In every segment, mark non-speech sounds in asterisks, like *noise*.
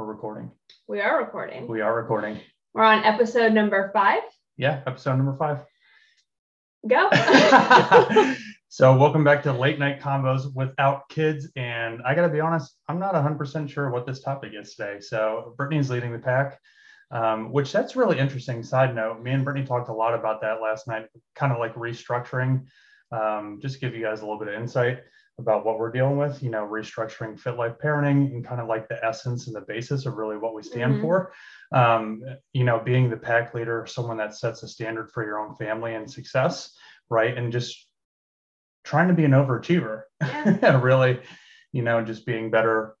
We're recording. We are recording. We are recording. We're on episode number five. Yeah, episode number five. Go. *laughs* *laughs* so, welcome back to Late Night Combos without kids. And I got to be honest, I'm not 100% sure what this topic is today. So, Brittany's leading the pack, um, which that's really interesting. Side note, me and Brittany talked a lot about that last night, kind of like restructuring. Um, just to give you guys a little bit of insight about what we're dealing with, you know, restructuring fit life parenting and kind of like the essence and the basis of really what we stand mm-hmm. for. Um, you know, being the pack leader, someone that sets a standard for your own family and success, right? And just trying to be an overachiever, yeah. *laughs* really, you know, just being better,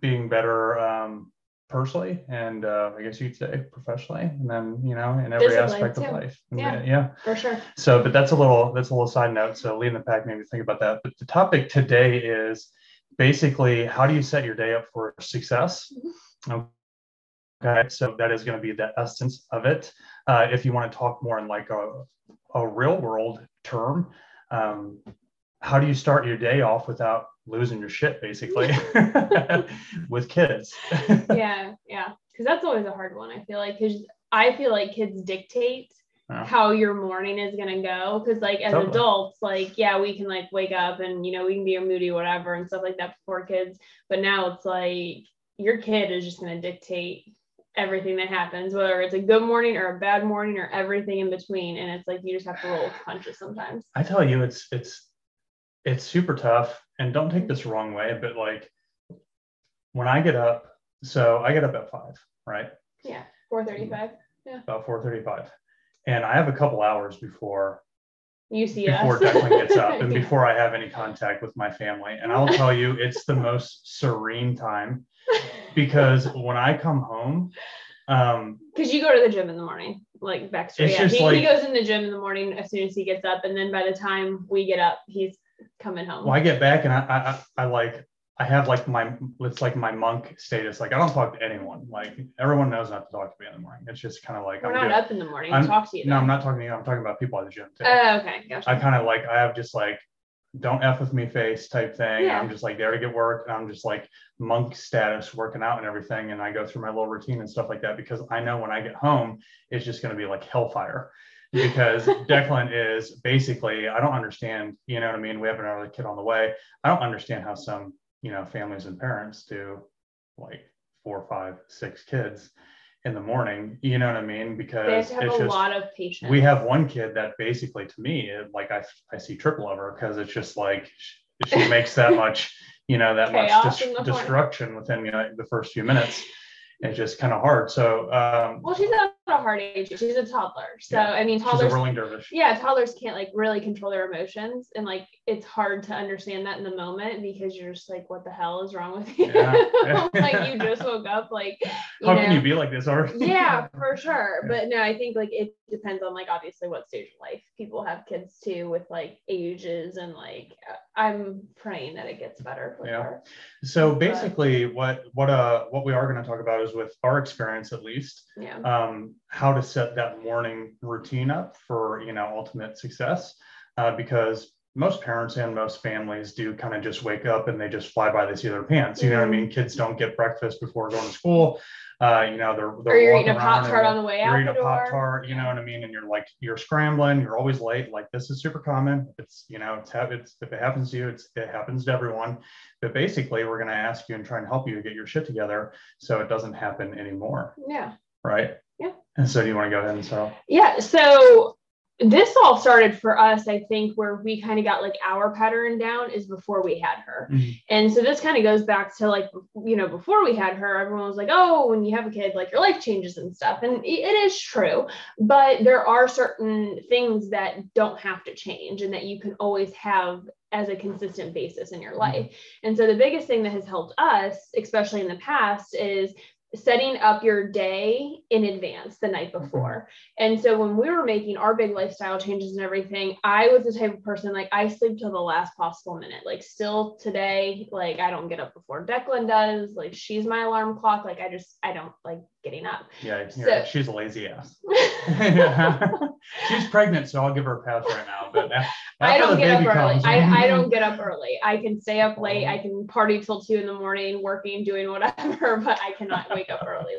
being better, um, personally and uh, I guess you'd say professionally, and then you know in every aspect too. of life. Yeah, yeah, for sure. So, but that's a little that's a little side note. So, leading the pack made me think about that. But the topic today is basically how do you set your day up for success? Mm-hmm. Okay, so that is going to be the essence of it. Uh, if you want to talk more in like a a real world term, um, how do you start your day off without losing your shit basically *laughs* with kids *laughs* yeah yeah because that's always a hard one i feel like because i feel like kids dictate yeah. how your morning is going to go because like as totally. adults like yeah we can like wake up and you know we can be a moody whatever and stuff like that for kids but now it's like your kid is just going to dictate everything that happens whether it's a good morning or a bad morning or everything in between and it's like you just have to roll with punches sometimes i tell you it's it's it's super tough and don't take this wrong way, but like when I get up, so I get up at five, right? Yeah, 435. Yeah. About 435. And I have a couple hours before you see before Declan gets up *laughs* and yeah. before I have any contact with my family. And I'll tell you, it's the most serene time *laughs* because when I come home, um because you go to the gym in the morning like Baxter. Yeah, he, like, he goes in the gym in the morning as soon as he gets up, and then by the time we get up, he's coming home. Well, I get back and I, I, I like, I have like my, it's like my monk status. Like I don't talk to anyone. Like everyone knows not to talk to me in the morning. It's just kind of like we're I'm not good. up in the morning. I'm, talk to you. No, I'm not talking to you. I'm talking about people at the gym too. Oh, okay. Gotcha. I kind of like I have just like don't f with me face type thing. Yeah. I'm just like there to get work. And I'm just like monk status working out and everything. And I go through my little routine and stuff like that because I know when I get home, it's just going to be like hellfire because Declan is basically, I don't understand, you know what I mean? We have another kid on the way. I don't understand how some, you know, families and parents do like four, five, six kids in the morning. You know what I mean? Because to have a just, lot of patience. We have one kid that basically, to me, like I, I see triple of her because it's just like she, she *laughs* makes that much, you know, that much dis- destruction within you know, the first few minutes it's just kind of hard. So, um, well, she's not a hard age. She's a toddler. So, yeah, I mean, toddlers. She's a whirling dervish. Yeah, toddlers can't like really control their emotions, and like it's hard to understand that in the moment because you're just like, what the hell is wrong with you? Yeah, yeah. *laughs* like you just woke up, like. How *laughs* know. can you be like this already? yeah, *laughs* for sure. But no, I think like it depends on like obviously what stage of life people have kids too with like ages and like I'm praying that it gets better. yeah. Her. So basically, but, what what uh what we are going to talk about is with our experience at least. Yeah. Um, how to set that morning routine up for you know ultimate success, uh, because most parents and most families do kind of just wake up and they just fly by the seat of their pants. You know what I mean? Mm-hmm. Kids don't get breakfast before going to school. Uh, you know, they're, they're or you're eating a pop tart on the way out. You're eating a pop tart, you know what I mean? And you're like, you're scrambling, you're always late. Like this is super common. It's, you know, it's, it's if it happens to you, it's, it happens to everyone. But basically, we're going to ask you and try and help you to get your shit together so it doesn't happen anymore. Yeah. Right. Yeah. And so, do you want to go ahead and so? Yeah. So, this all started for us, I think, where we kind of got like our pattern down is before we had her. Mm-hmm. And so this kind of goes back to like, you know, before we had her, everyone was like, oh, when you have a kid, like your life changes and stuff. And it is true. But there are certain things that don't have to change and that you can always have as a consistent basis in your life. Mm-hmm. And so the biggest thing that has helped us, especially in the past, is setting up your day in advance the night mm-hmm. before. And so when we were making our big lifestyle changes and everything, I was the type of person like I sleep till the last possible minute. Like still today, like I don't get up before Declan does. Like she's my alarm clock. Like I just I don't like getting up. Yeah, so, she's a lazy ass. *laughs* *laughs* She's pregnant, so I'll give her a pass right now. But I don't get up early. I, I don't *laughs* get up early. I can stay up late. I can party till two in the morning, working, doing whatever, but I cannot wake up early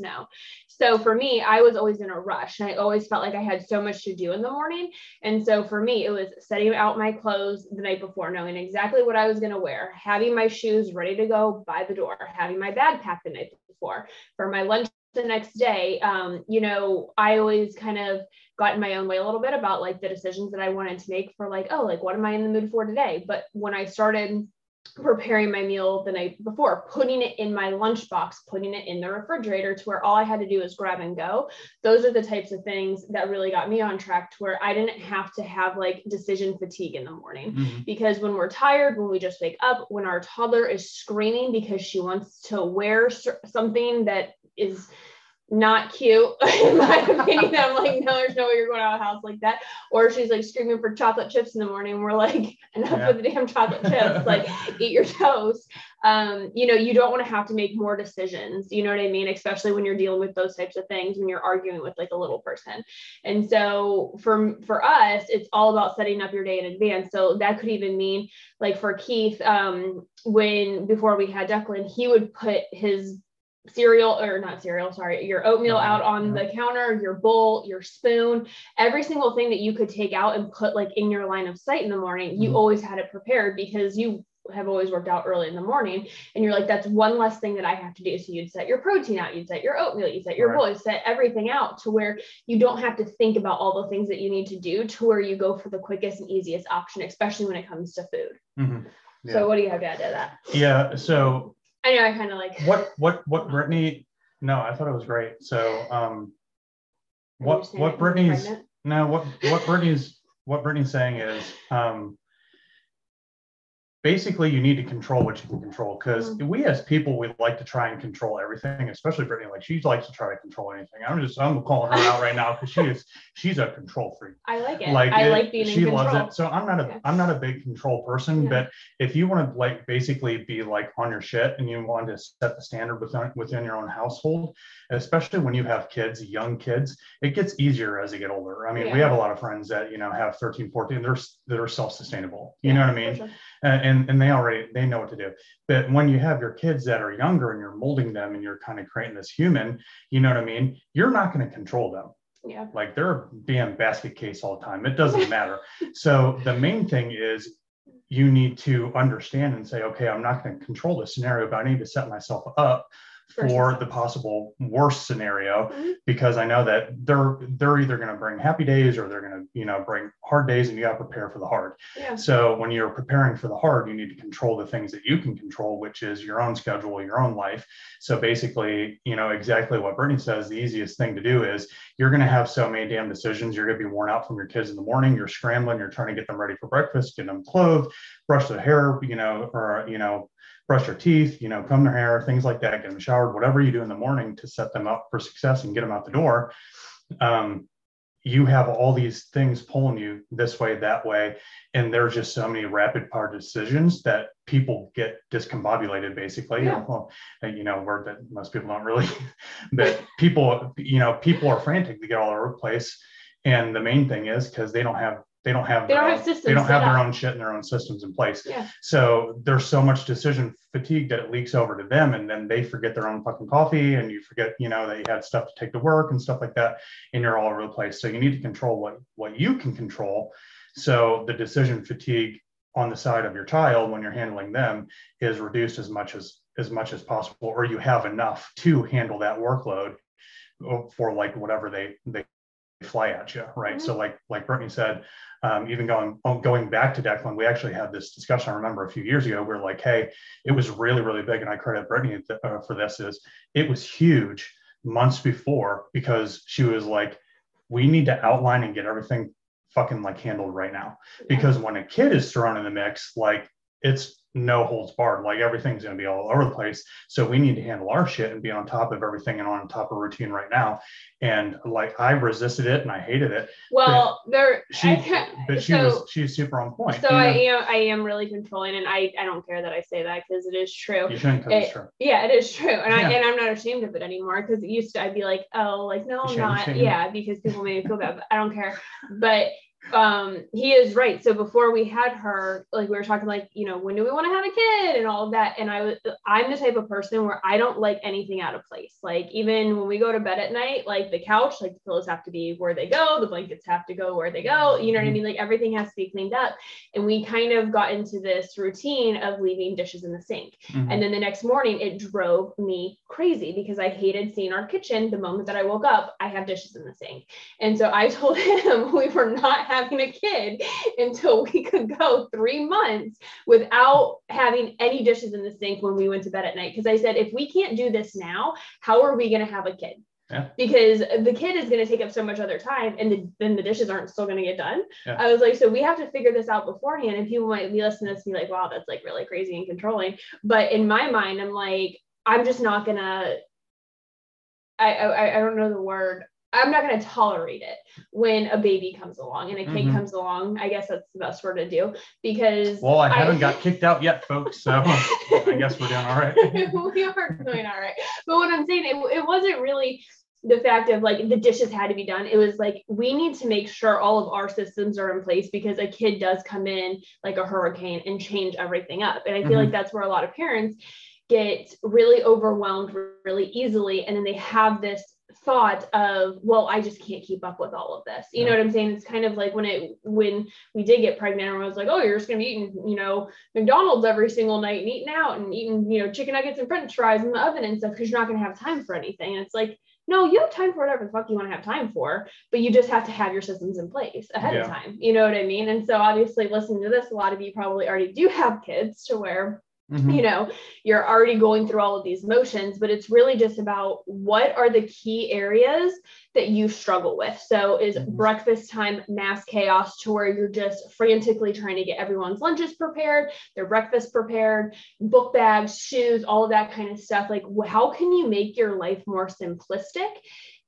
now. So for me, I was always in a rush and I always felt like I had so much to do in the morning. And so for me, it was setting out my clothes the night before, knowing exactly what I was going to wear, having my shoes ready to go by the door, having my bag packed the night before. For my lunch the next day, um, you know, I always kind of got in my own way a little bit about like the decisions that I wanted to make for like, oh, like what am I in the mood for today? But when I started preparing my meal the night before, putting it in my lunchbox, putting it in the refrigerator to where all I had to do was grab and go. Those are the types of things that really got me on track to where I didn't have to have like decision fatigue in the morning. Mm-hmm. Because when we're tired, when we just wake up, when our toddler is screaming because she wants to wear something that is not cute *laughs* in my opinion. I'm like, no, there's no way you're going out of the house like that. Or she's like screaming for chocolate chips in the morning. We're like, *laughs* enough yeah. with the damn chocolate chips. *laughs* like, eat your toast. Um, you know, you don't want to have to make more decisions. You know what I mean? Especially when you're dealing with those types of things when you're arguing with like a little person. And so for for us, it's all about setting up your day in advance. So that could even mean like for Keith, um, when before we had Declan, he would put his cereal or not cereal, sorry, your oatmeal out on the counter, your bowl, your spoon, every single thing that you could take out and put like in your line of sight in the morning, you mm-hmm. always had it prepared because you have always worked out early in the morning and you're like that's one less thing that i have to do so you'd set your protein out you'd set your oatmeal you set your right. bowl you set everything out to where you don't have to think about all the things that you need to do to where you go for the quickest and easiest option especially when it comes to food mm-hmm. yeah. so what do you have to add to that yeah so I know I kind of like what *laughs* what what Brittany. No, I thought it was great. So um, what what Brittany's no what what Brittany's what Brittany's saying is um, basically you need to control what you can control because mm-hmm. we as people we like to try and control everything especially brittany like she likes to try to control anything. I'm just i'm calling her out right now because she is she's a control freak. I like it. Like i it, like being she loves it. so i'm not a am not a big control person yeah. but if you want to like basically be like on your shit and you want to set the standard within within your own household especially when you have kids young kids it gets easier as they get older. I mean yeah. we have a lot of friends that you know have 13 14 they're they're self-sustainable. You know what i mean? sure. And and they already they know what to do. But when you have your kids that are younger and you're molding them and you're kind of creating this human you know what i mean? You're not going to control them. Yeah. Like they're being basket case all the time. It doesn't matter. *laughs* So the main thing is you need to understand and say okay i'm not going to control this scenario but i need to set myself up for the possible worst scenario mm-hmm. because I know that they're they're either going to bring happy days or they're going to you know bring hard days and you got to prepare for the hard. Yeah. So when you're preparing for the hard, you need to control the things that you can control, which is your own schedule, your own life. So basically, you know exactly what Brittany says. The easiest thing to do is you're going to have so many damn decisions. You're going to be worn out from your kids in the morning. You're scrambling. You're trying to get them ready for breakfast, get them clothed, brush their hair, you know, or you know brush their teeth, you know, comb their hair, things like that, get them showered, whatever you do in the morning to set them up for success and get them out the door. Um, you have all these things pulling you this way, that way. And there's just so many rapid fire decisions that people get discombobulated basically. Yeah. Well, you know, word that most people don't really, *laughs* but people, you know, people are frantic to get all over the place. And the main thing is because they don't have they don't have they don't have systems they don't have their own shit and their own systems in place. Yeah. so there's so much decision fatigue that it leaks over to them and then they forget their own fucking coffee and you forget you know that you had stuff to take to work and stuff like that and you're all over the place. So you need to control what what you can control. So the decision fatigue on the side of your child when you're handling them is reduced as much as as much as possible or you have enough to handle that workload oh, for like whatever they they fly at you right mm-hmm. so like like brittany said um, even going oh, going back to Declan, we actually had this discussion. I remember a few years ago. We are like, "Hey, it was really, really big," and I credit Brittany th- uh, for this. Is it was huge months before because she was like, "We need to outline and get everything fucking like handled right now," because when a kid is thrown in the mix, like it's no holds barred. Like everything's going to be all over the place. So we need to handle our shit and be on top of everything and on top of routine right now. And like I resisted it and I hated it. Well, there she, but she so, was she's super on point. So I am I am really controlling, and I I don't care that I say that because it is true. You shouldn't it, true. Yeah, it is true, and yeah. I and I'm not ashamed of it anymore because it used to I'd be like, oh, like no, I'm not. Yeah, because people made me feel bad, but I don't care. But um he is right. So before we had her like we were talking like you know when do we want to have a kid and all of that and i was i'm the type of person where i don't like anything out of place. Like even when we go to bed at night like the couch like the pillows have to be where they go the blankets have to go where they go you know what i mm-hmm. mean? Like everything has to be cleaned up. And we kind of got into this routine of leaving dishes in the sink. Mm-hmm. and then the next morning it drove me crazy because i hated seeing our kitchen the moment that i woke up i have dishes in the sink. And so i *laughs* told him we were not having a kid *laughs* until we could go three months without having any dishes in the sink when we went to bed at night. Because I said, if we can't do this now, how are we going to have a kid? Yeah. Because the kid is going to take up so much other time and the, then the dishes aren't still going to get done. Yeah. I was like, so we have to figure this out beforehand. And people might be listening to this and be like, wow, that's like really crazy and controlling. But in my mind, I'm like, I'm just not going to, I, I, I don't know the word. I'm not going to tolerate it when a baby comes along and a kid mm-hmm. comes along. I guess that's the best word to do because. Well, I haven't I, got *laughs* kicked out yet, folks. So *laughs* I guess we're doing all right. *laughs* we are doing all right. But what I'm saying, it, it wasn't really the fact of like the dishes had to be done. It was like we need to make sure all of our systems are in place because a kid does come in like a hurricane and change everything up. And I feel mm-hmm. like that's where a lot of parents get really overwhelmed really easily and then they have this thought of well i just can't keep up with all of this. You know what i'm saying? It's kind of like when it when we did get pregnant and i was like oh you're just going to be eating you know mcdonald's every single night and eating out and eating you know chicken nuggets and french fries in the oven and stuff because you're not going to have time for anything. And it's like no you have time for whatever the fuck you want to have time for but you just have to have your systems in place ahead yeah. of time. You know what i mean? And so obviously listening to this a lot of you probably already do have kids to where Mm-hmm. You know, you're already going through all of these motions, but it's really just about what are the key areas that you struggle with. So, is mm-hmm. breakfast time mass chaos to where you're just frantically trying to get everyone's lunches prepared, their breakfast prepared, book bags, shoes, all of that kind of stuff? Like, how can you make your life more simplistic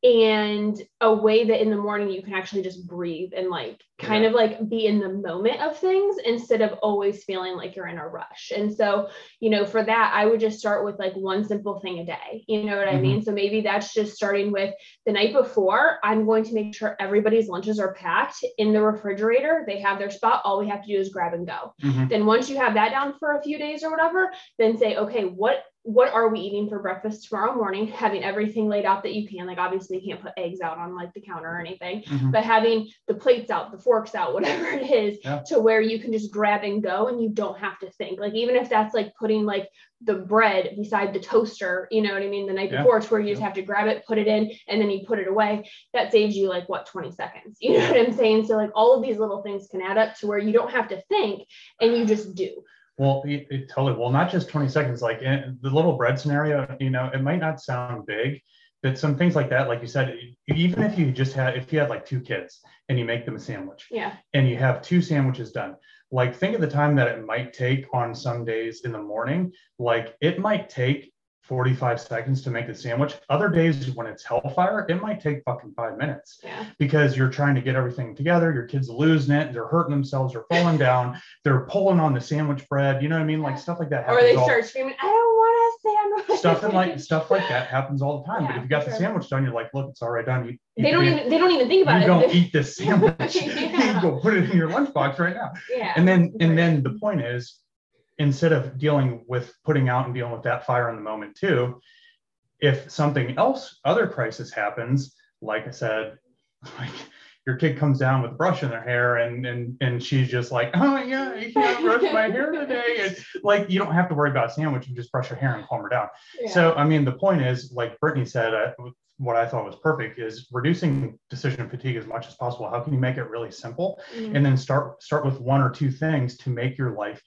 and a way that in the morning you can actually just breathe and like kind yeah. of like be in the moment of things instead of always feeling like you're in a rush. And so, you know, for that, I would just start with like one simple thing a day. You know what mm-hmm. I mean? So maybe that's just starting with the night before, I'm going to make sure everybody's lunches are packed in the refrigerator. They have their spot. All we have to do is grab and go. Mm-hmm. Then once you have that down for a few days or whatever, then say, okay, what what are we eating for breakfast tomorrow morning? Having everything laid out that you can like obviously you can't put eggs out on like the counter or anything mm-hmm. but having the plates out the forks out whatever *laughs* it is yeah. to where you can just grab and go and you don't have to think. Like even if that's like putting like the bread beside the toaster you know what i mean? The night yeah. before it's where you just have to grab it put it in and then you put it away that saves you like what 20 seconds? *laughs* You know what i'm saying? So like all of these little things can add up to where you don't have to think and you just do well, it, it totally. Well, not just 20 seconds. Like in the little bread scenario, you know, it might not sound big, but some things like that, like you said, even if you just had, if you had like two kids and you make them a sandwich, yeah, and you have two sandwiches done, like think of the time that it might take on some days in the morning. Like it might take 45 seconds to make the sandwich. Other days when it's hellfire, it might take fucking five minutes yeah. because you're trying to get everything together. Your kids are losing it, they're hurting themselves, they're falling down, they're pulling on the sandwich bread. You know what I mean? Like stuff like that. Or they start screaming, I don't want a sandwich. Stuff and like stuff like that *laughs* happens all the time. Yeah, but if you got the sure. sandwich done, you're like, look, it's already done. You, you they don't even they don't even think about you it. You don't eat this *laughs* sandwich. *laughs* yeah. you go put it in your lunchbox right now. Yeah. And then and then the point is instead of dealing with putting out and dealing with that fire in the moment too if something else, other crisis happens, like I said, *laughs* like your kid comes down with a brush in their hair and and and she's just like, oh yeah, I can't *laughs* brush my hair today. And like you don't have to worry about a sandwich, you just brush your hair and calm her down. Yeah. So I mean, the point is, like Brittany said, uh, what I thought was perfect is reducing decision fatigue as much as possible. How can you make it really simple? Mm-hmm. And then start start with one or two things to make your life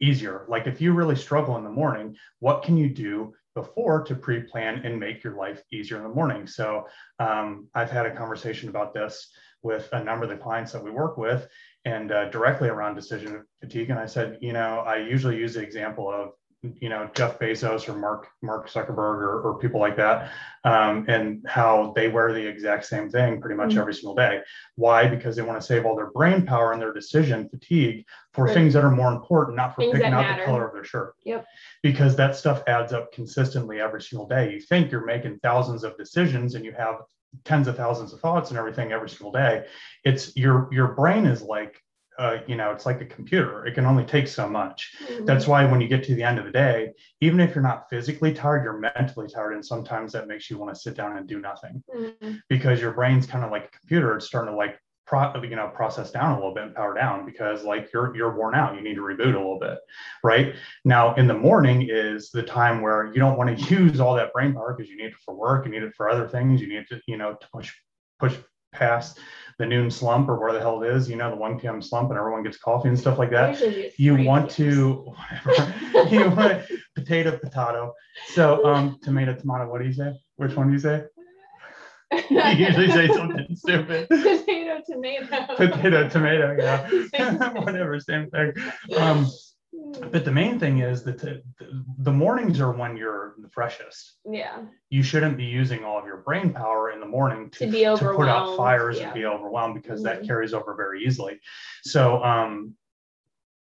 easier. Like if you really struggle in the morning, what can you do before to pre-plan and make your life easier in the morning. So um, I've had a conversation about this with a number of the clients that we work with, and uh, directly around decision fatigue. And I said, you know, I usually use the example of you know Jeff Bezos or Mark Mark Zuckerberg or, or people like that, um, and how they wear the exact same thing pretty much mm-hmm. every single day. Why? Because they want to save all their brain power and their decision fatigue for right. things that are more important, not for things picking out matter. the color of their shirt. Yep. Because that stuff adds up consistently every single day. You think you're making thousands of decisions and you have tens of thousands of thoughts and everything every single day. It's your your brain is like uh, you know, it's like a computer. It can only take so much. Mm-hmm. That's why when you get to the end of the day, even if you're not physically tired, you're mentally tired, and sometimes that makes you want to sit down and do nothing mm-hmm. because your brain's kind of like a computer. It's starting to like pro, you know process down a little bit and power down because like you're you're worn out. You need to reboot a little bit, right? Now in the morning is the time where you don't want to *laughs* use all that brain power because you need it for work, you need it for other things, you need to you know to push push past the noon slump or where the hell it is, you know, the 1 p.m. slump and everyone gets coffee and stuff like that. You want to, whatever, *laughs* you want potato, potato. So, um, tomato, tomato, what do you say? Which one do you say? *laughs* you usually say something stupid. Potato, tomato. Potato, tomato, yeah. *laughs* whatever, same thing. Um, but the main thing is that the, the mornings are when you're the freshest. Yeah. You shouldn't be using all of your brain power in the morning to, to, be to put out fires yeah. and be overwhelmed because mm-hmm. that carries over very easily. So, um,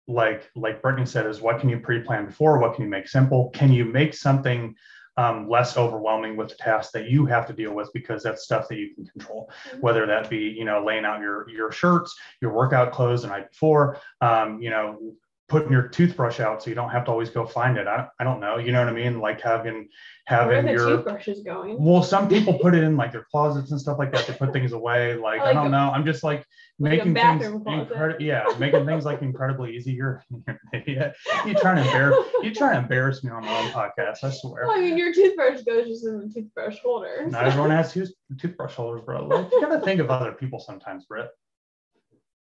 like like Brittany said, is what can you pre-plan before? What can you make simple? Can you make something um, less overwhelming with the tasks that you have to deal with because that's stuff that you can control mm-hmm. whether that be you know laying out your your shirts your workout clothes the night before um, you know putting your toothbrush out so you don't have to always go find it. I, I don't know. You know what I mean? Like having having Where your toothbrushes going. Well, some people *laughs* put it in like their closets and stuff like that to put things away. Like, I, like I don't a, know. I'm just like, like making things incredible. Yeah, making things like incredibly easy. You're, you're. You trying to embarrass you trying to embarrass me on my own podcast. I swear. Well, I mean, your toothbrush goes just in the toothbrush holder. Not so. everyone has toothbrush holders, bro. Like, you gotta think of other people sometimes, Britt.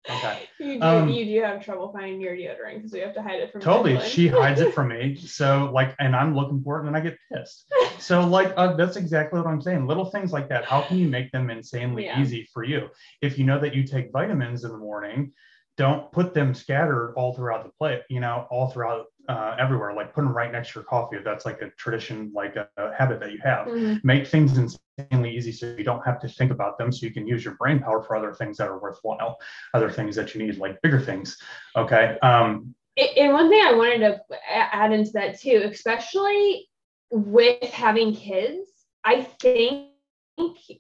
Okay. *laughs* You do, um, you do have trouble finding your deodorant because we have to hide it from totally. She hides it from *laughs* me. So like, and I'm looking for it, and then I get pissed. So like, uh, that's exactly what I'm saying. Little things like that. How can you make them insanely yeah. easy for you? If you know that you take vitamins in the morning, don't put them scattered all throughout the plate. You know, all throughout uh, everywhere. Like put them right next to your coffee if that's like a tradition, like a, a habit that you have. Mm-hmm. Make things insanely easy so you don't have to think about them, so you can use your brain power for other things that are worthwhile, other things that you need, like bigger things. Okay. Um, and one thing I wanted to add into that too, especially with having kids, I think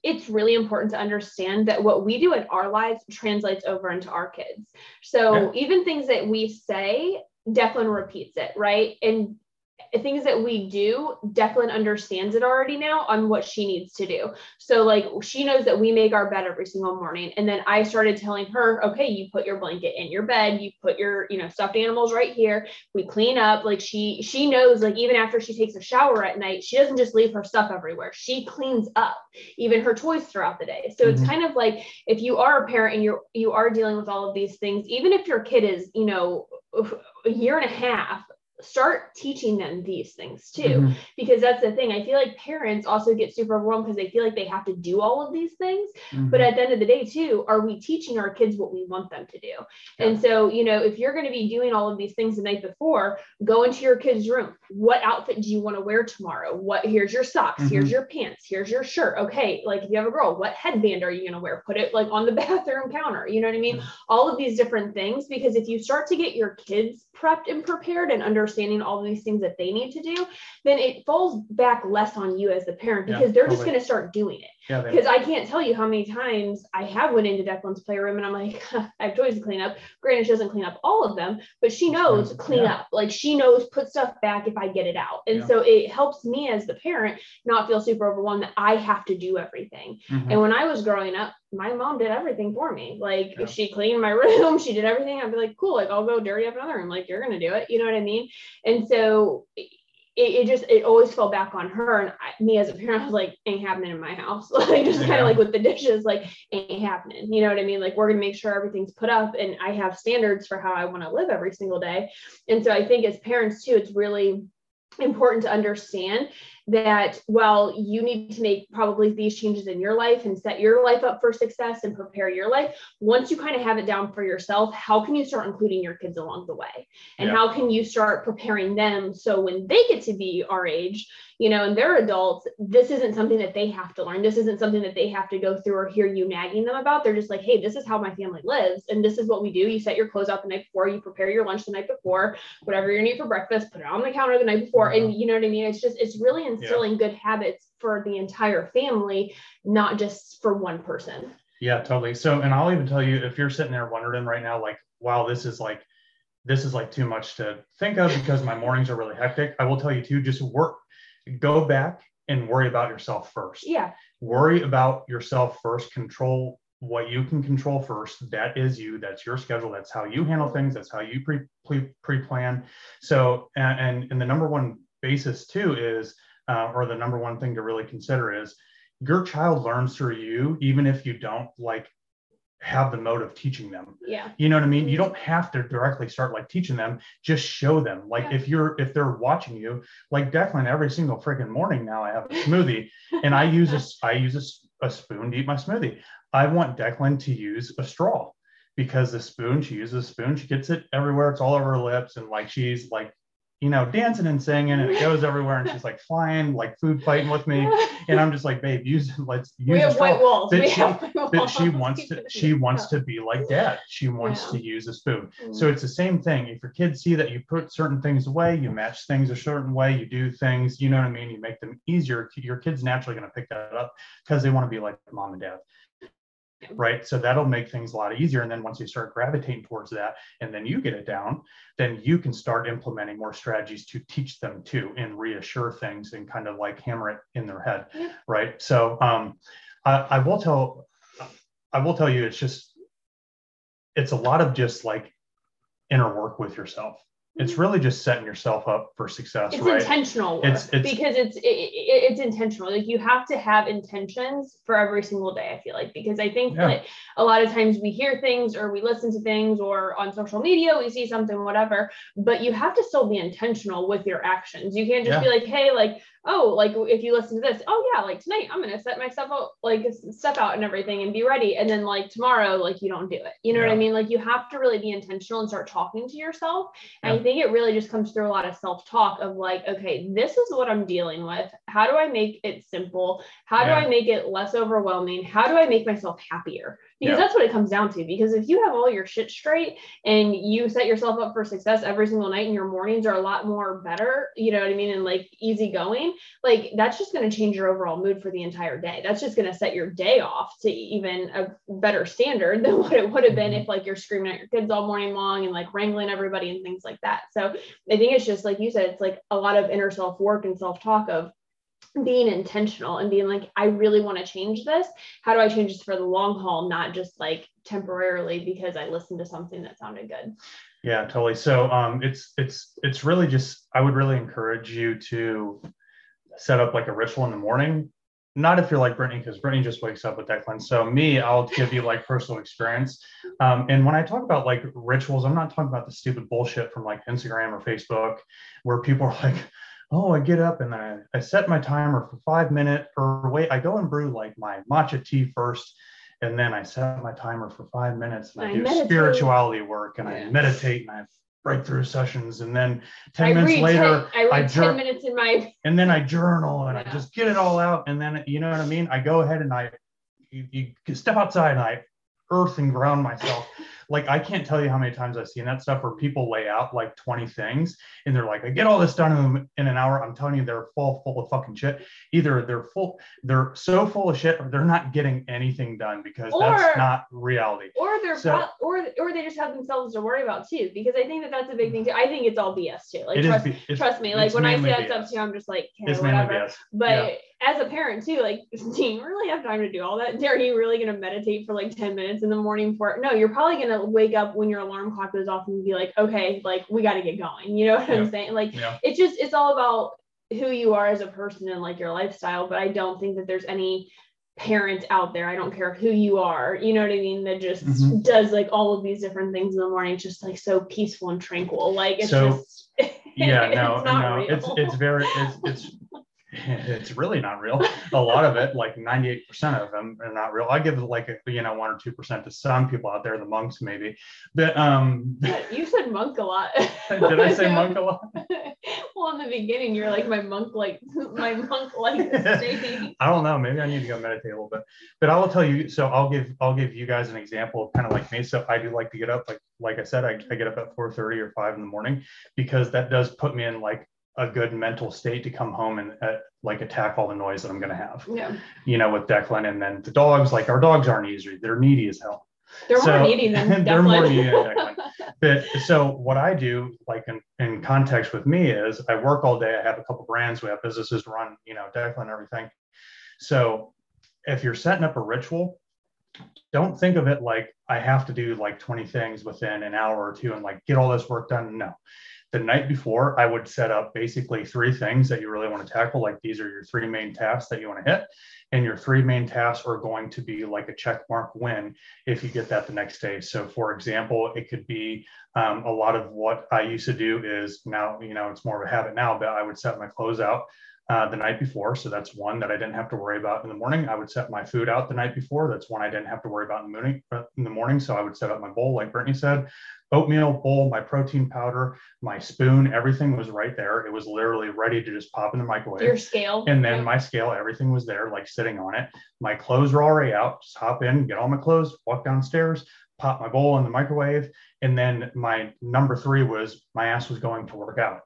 it's really important to understand that what we do in our lives translates over into our kids. So yeah. even things that we say Declan repeats it, right? And things that we do, Declan understands it already now on what she needs to do. So, like, she knows that we make our bed every single morning. And then I started telling her, okay, you put your blanket in your bed, you put your, you know, stuffed animals right here. We clean up. Like, she, she knows, like, even after she takes a shower at night, she doesn't just leave her stuff everywhere. She cleans up even her toys throughout the day. So, mm-hmm. it's kind of like if you are a parent and you're, you are dealing with all of these things, even if your kid is, you know, a year and a half start teaching them these things too. Mm-hmm. because that's the thing i feel like parents also get super overwhelmed because they feel like they have to do all of these things. Mm-hmm. but at the end of the day too are we teaching our kids what we want them to do? Yeah. and so you know if you're going to be doing all of these things the night before go into your kids room. What outfit do you want to wear tomorrow? What here's your socks mm-hmm. here's your pants here's your shirt. Okay like if you have a girl what headband are you going to wear? Put it like on the *laughs* bathroom counter you know what i mean? All of these different things because if you start to get your kids prepped and prepared and understanding all these things that they need to do, then it falls back less on you as the parent because yeah, they're totally. just going to start doing it. Because yeah, I can't tell you how many times I have went into Declan's playroom and I'm like, *laughs* I have toys to clean up. Granted, she doesn't clean up all of them, but she knows clean yeah. up. Like she knows put stuff back if I get it out. And so it helps me as the parent not feel super overwhelmed that I have to do everything. Mm-hmm. And when I was growing up, my mom did everything for me. Like yeah. she cleaned my *laughs* room, she did everything. I'd be like, cool, like I'll go dirty up another room. Like you're gonna do it. You know what I mean? And so it, it just it always fell back on her. And I, me as a parent I was like ain't happening in my house. *laughs* Like just yeah. kind of like with the dishes like ain't happening. You know what I mean? Like we're gonna make sure everything's put up and I have standards for how I want to live every single day. And so I think as parents too it's really important to understand that well you need to make probably these changes in your life and set your life up for success and prepare your life once you kind of have it down for yourself how can you start including your kids along the way and yeah. how can you start preparing them so when they get to be our age you know, and they're adults, this isn't something that they have to learn. This isn't something that they have to go through or hear you nagging them about. They're just like, hey, this is how my family lives. And this is what we do. You set your clothes out the night before, you prepare your lunch the night before, whatever you need for breakfast, put it on the counter the night before. And mm-hmm. you know what I mean? It's just, it's really instilling yeah. good habits for the entire family, not just for one person. Yeah, totally. So, and I'll even tell you if you're sitting there wondering right now, like, wow, this is like, this is like too much to think of because my mornings are really hectic. I will tell you too, just work, go back and worry about yourself first. Yeah. Worry about yourself first. Control what you can control first. That is you. That's your schedule. That's how you handle things. That's how you pre pre plan. So, and and the number one basis too is, uh, or the number one thing to really consider is, your child learns through you, even if you don't like have the mode of teaching them. Yeah. You know what I mean? You don't have to directly start like teaching them, just show them. Like yeah. if you're if they're watching you, like Declan, every single freaking morning now I have a smoothie and I *laughs* use a I use a, a spoon to eat my smoothie. I want Declan to use a straw because the spoon, she uses a spoon, she gets it everywhere, it's all over her lips, and like she's like you know, dancing and singing and it *laughs* goes everywhere. And she's like flying, like food fighting with me. And I'm just like, babe, use let's *laughs* use we have white walls. But, she, but she wants *laughs* to she wants to be like dad. She wants yeah. to use a spoon. Mm-hmm. So it's the same thing. If your kids see that you put certain things away, you match things a certain way, you do things, you know what I mean? You make them easier. Your kid's naturally going to pick that up because they want to be like mom and dad right? So that'll make things a lot easier. And then once you start gravitating towards that, and then you get it down, then you can start implementing more strategies to teach them to and reassure things and kind of like hammer it in their head, yeah. right? So um, I, I will tell, I will tell you, it's just, it's a lot of just like inner work with yourself it's really just setting yourself up for success it's right? intentional work it's, it's, because it's it, it, it's intentional like you have to have intentions for every single day i feel like because i think yeah. that a lot of times we hear things or we listen to things or on social media we see something whatever but you have to still be intentional with your actions you can't just yeah. be like hey like oh, like if you listen to this, oh yeah, like tonight I'm gonna set myself out, like step out and everything and be ready. And then like tomorrow, like you don't do it. You know yeah. what I mean? Like you have to really be intentional and start talking to yourself. And I think it really just comes through a lot of self-talk of like, okay, this is what I'm dealing with. How do I make it simple? How yeah. do I make it less overwhelming? How do I make myself happier? Because yeah. that's what it comes down to because if you have all your shit straight and you set yourself up for success every single night and your mornings are a lot more better you know what i mean and like easy going like that's just going to change your overall mood for the entire day that's just going to set your day off to even a better standard than *laughs* what it would have been mm-hmm. if like you're screaming at your kids all morning long and like wrangling everybody and things like that so i think it's just like you said it's like a lot of inner self work and self talk of being intentional and being like, I really want to change this. How do I change this for the long haul, not just like temporarily because I listened to something that sounded good? Yeah, totally. So um, it's it's it's really just I would really encourage you to set up like a ritual in the morning. Not if you're like Brittany, because Brittany just wakes up with Declan. So me, I'll give you like personal experience. Um, and when I talk about like rituals, I'm not talking about the stupid bullshit from like Instagram or Facebook, where people are like, oh, I get up and I, I set my timer for five minutes or wait, I go and brew like my matcha tea first. And then I set my timer for five minutes and I, I do meditate. spirituality work and I meditate and I have breakthrough sessions. And then 10 I minutes later, 10, I, I 10 minutes in my, and then I journal and yeah. I just get it all out. And then, you know what I mean? I go ahead and I, you, you step outside and I earth and ground myself *laughs* like I can't tell you how many times I've seen that stuff where people lay out like 20 things and they're like, I get all this done in, in an hour. I'm telling you, they're full, full of fucking shit. Either they're full, they're so full of shit, or they're not getting anything done because or, that's not reality. Or they're so, or or they just have themselves to worry about too. Because I think that that's a big thing too. I think it's all BS too. Like trust, trust me, like when I see that stuff too, I'm just like, okay, whatever. But yeah as a parent too, like, *laughs* do you really have time to do all that? Are you really going to meditate for like 10 minutes in the morning for No, you're probably going to wake up when your alarm clock goes off and be like, okay, like we got to get going. You know what yeah. I'm saying? Like, yeah. it's just, it's all about who you are as a person and like your lifestyle. But I don't think that there's any parent out there. I don't care who you are, you know what I mean? That just mm-hmm. does like all of these different things in the morning, just like so peaceful and tranquil. Like, it's so, just. *laughs* Yeah, no, no, real. it's it's very it's it's *laughs* *laughs* it's really not real. A lot of it, like 98% of them are not real. I give it like a, you know, one or two percent to some people out there, the monks maybe. But um you said monk a lot. *laughs* did I say monk a lot? *laughs* well, in the beginning, you're like my monk, like my monk, like. I don't know. Maybe I need to go meditate a little bit. But I will tell you. So I'll give I'll give you guys an example of kind of like me. So I do like to get up. Like like I said, I, I get up at 4:30 or 5 in the morning because that does put me in like a good mental state to come home and uh, like attack all the noise that I'm going to have. Yeah, You know, with Declan and then the dogs. Like our dogs aren't easy. They're needy as hell. they're So, more needy than *laughs* they're more needy than Declan. *laughs* But so what I do, like in, in context with me, is I work all day. I have a couple brands. We have businesses to run, you know, Declan and everything. So if you're setting up a ritual, don't think of it like I have to do like 20 things within an hour or two and like get all this work done. No. The night before, I would set up basically three things that you really want to tackle. Like these are your three main tasks that you want to hit. And your three main tasks are going to be like a check mark win if you get that the next day. So, for example, it could be um, a lot of what I used to do is now, you know, it's more of a habit now, but I would set my clothes out uh, the night before. So that's one that I didn't have to worry about in the morning. I would set my food out the night before. That's one I didn't have to worry about in the morning. uh, In the morning, so I would set up my bowl, like Brittany said, oatmeal bowl, my protein powder, my spoon, everything was right there. It was literally ready to just pop in the microwave. Your scale. And then Yeah. my scale, everything was there, like sitting on it. My clothes were already out. Just hop in, get all my clothes, walk downstairs, pop my bowl in the microwave. And then my number three was my ass was going to work out.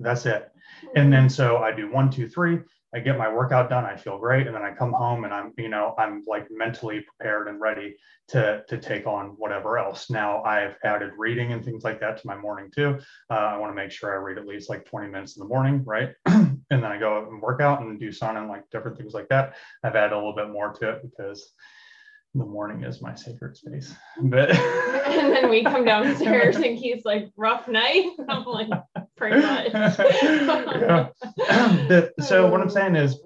That's it. And then so I do one, two, three. I get my workout done. I feel great, and then I come home and I'm, you know, I'm like mentally prepared and ready to to take on whatever else. Now I've added reading and things like that to my morning too. Uh, I want to make sure I read at least like 20 minutes in the morning, right? *clears throat* and then I go and work out and do sauna and like different things like that. I've added a little bit more to it because the morning is my sacred space. But *laughs* and then we come *laughs* downstairs and he's like, rough night. *laughs* I'm like, pretty much. Yeah. *laughs* But- so what I'm saying is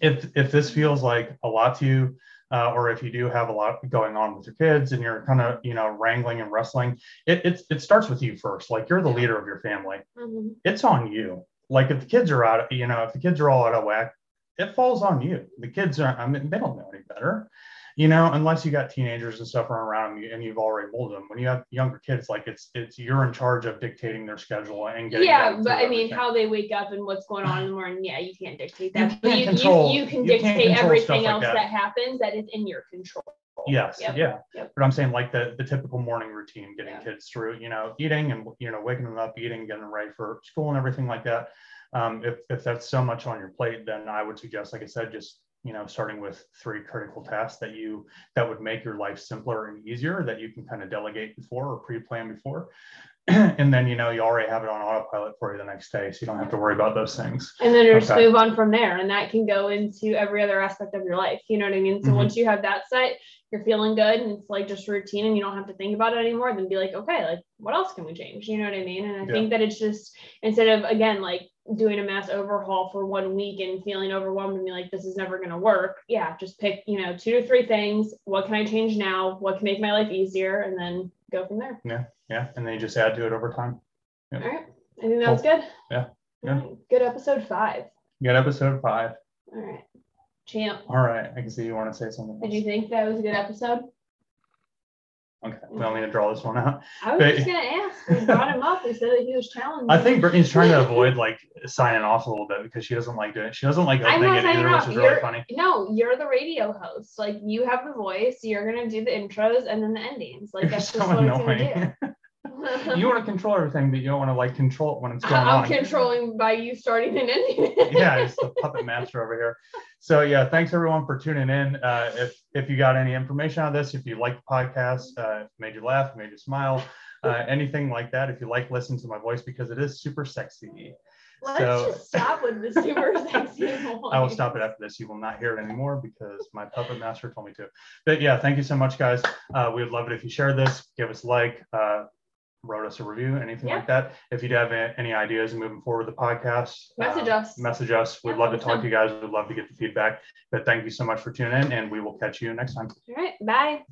if if this feels like a lot to you uh, or if you do have a lot going on with your kids and you're kind of you know wrangling and wrestling it, it it starts with you first like you're the leader of your family Mhm. it's on you like if the kids are out you know if the kids are all out of whack it falls on you the kids are i mean they don't know any better you know unless you got teenagers and stuff running around and you've already molded them when you have younger kids like it's it's you're in charge of dictating their schedule and getting Yeah, but I mean, how they wake up and what's going on in the morning. Yeah, you can't dictate You that. but can't you, control- you, you can you dictate everything like else that. that. happens that is in your control. Yes, Yep. yeah. Yep. But I'm saying like the the typical morning routine, getting Yeah. kids through, you know, eating and you know, waking them up, eating, getting them ready for school and everything like that. Um, if if that's so much on your plate, then I would suggest, like I said, just you know, starting with three critical tasks that you that would make your life simpler and easier that you can kind of delegate before or pre-plan before. *clears throat* and then you know you already have it on autopilot for you the next day, so you don't have to worry about those things. And then just Okay. move on from there. And that can go into every other aspect of your life. You know what I mean? So Mhm. once you have that set, you're feeling good and it's like just routine and you don't have to think about it anymore, then be like, okay, like what else can we change? You know what I mean? And I Yeah. think that it's just instead of again like doing a mass overhaul for one week and feeling overwhelmed and be like, this is never gonna work. Yeah, just pick, you know, two to three things. What can I change now? What can make my life easier? And then go from there. Yeah, Yeah. and then you just add to it over time. All right. I think that was good. Yeah. Yeah. Right. Good episode five. Got episode five. All right. Champ. All right, I can see you want to say something. Did you think that was a good episode? Okay, we don't need to draw this one out. I was But- just gonna ask. We brought him up. We said that he was challenging. I think Brittany's trying to *laughs* avoid like signing off a little bit because she doesn't like doing it. She doesn't like I'm opening not it signing which off. is You're- funny. No, you're the radio host. Like you have the voice. You're gonna do the intros and then the endings. Like that's so just what it's annoying. gonna do. *laughs* *laughs* you want to control everything, but you don't want to like control it when it's going on. I'm controlling by you starting and ending. yeah, it's the puppet master over here. So yeah, thanks everyone for tuning in. Uh, if if you got any information on this, if you like the podcast, uh, made you laugh, made you smile, uh, anything like that, if you like listening to my voice because it is super sexy. Let's So- just stop with the super sexy voice. *laughs* I will stop it after this. You will not hear it anymore because my puppet master told me to. But yeah, thank you so much, guys. Uh, we would love it if you shared this, give us a like, uh, wrote us a review, anything yeah. like that. If you have any ideas moving forward with the podcast, uh, message uh, us. Message us. We'd yeah, love to talk to you guys. We'd love to get the feedback. But thank you so much for tuning in, and we will catch you next time. All right. Bye.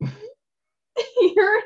*laughs* *laughs* You're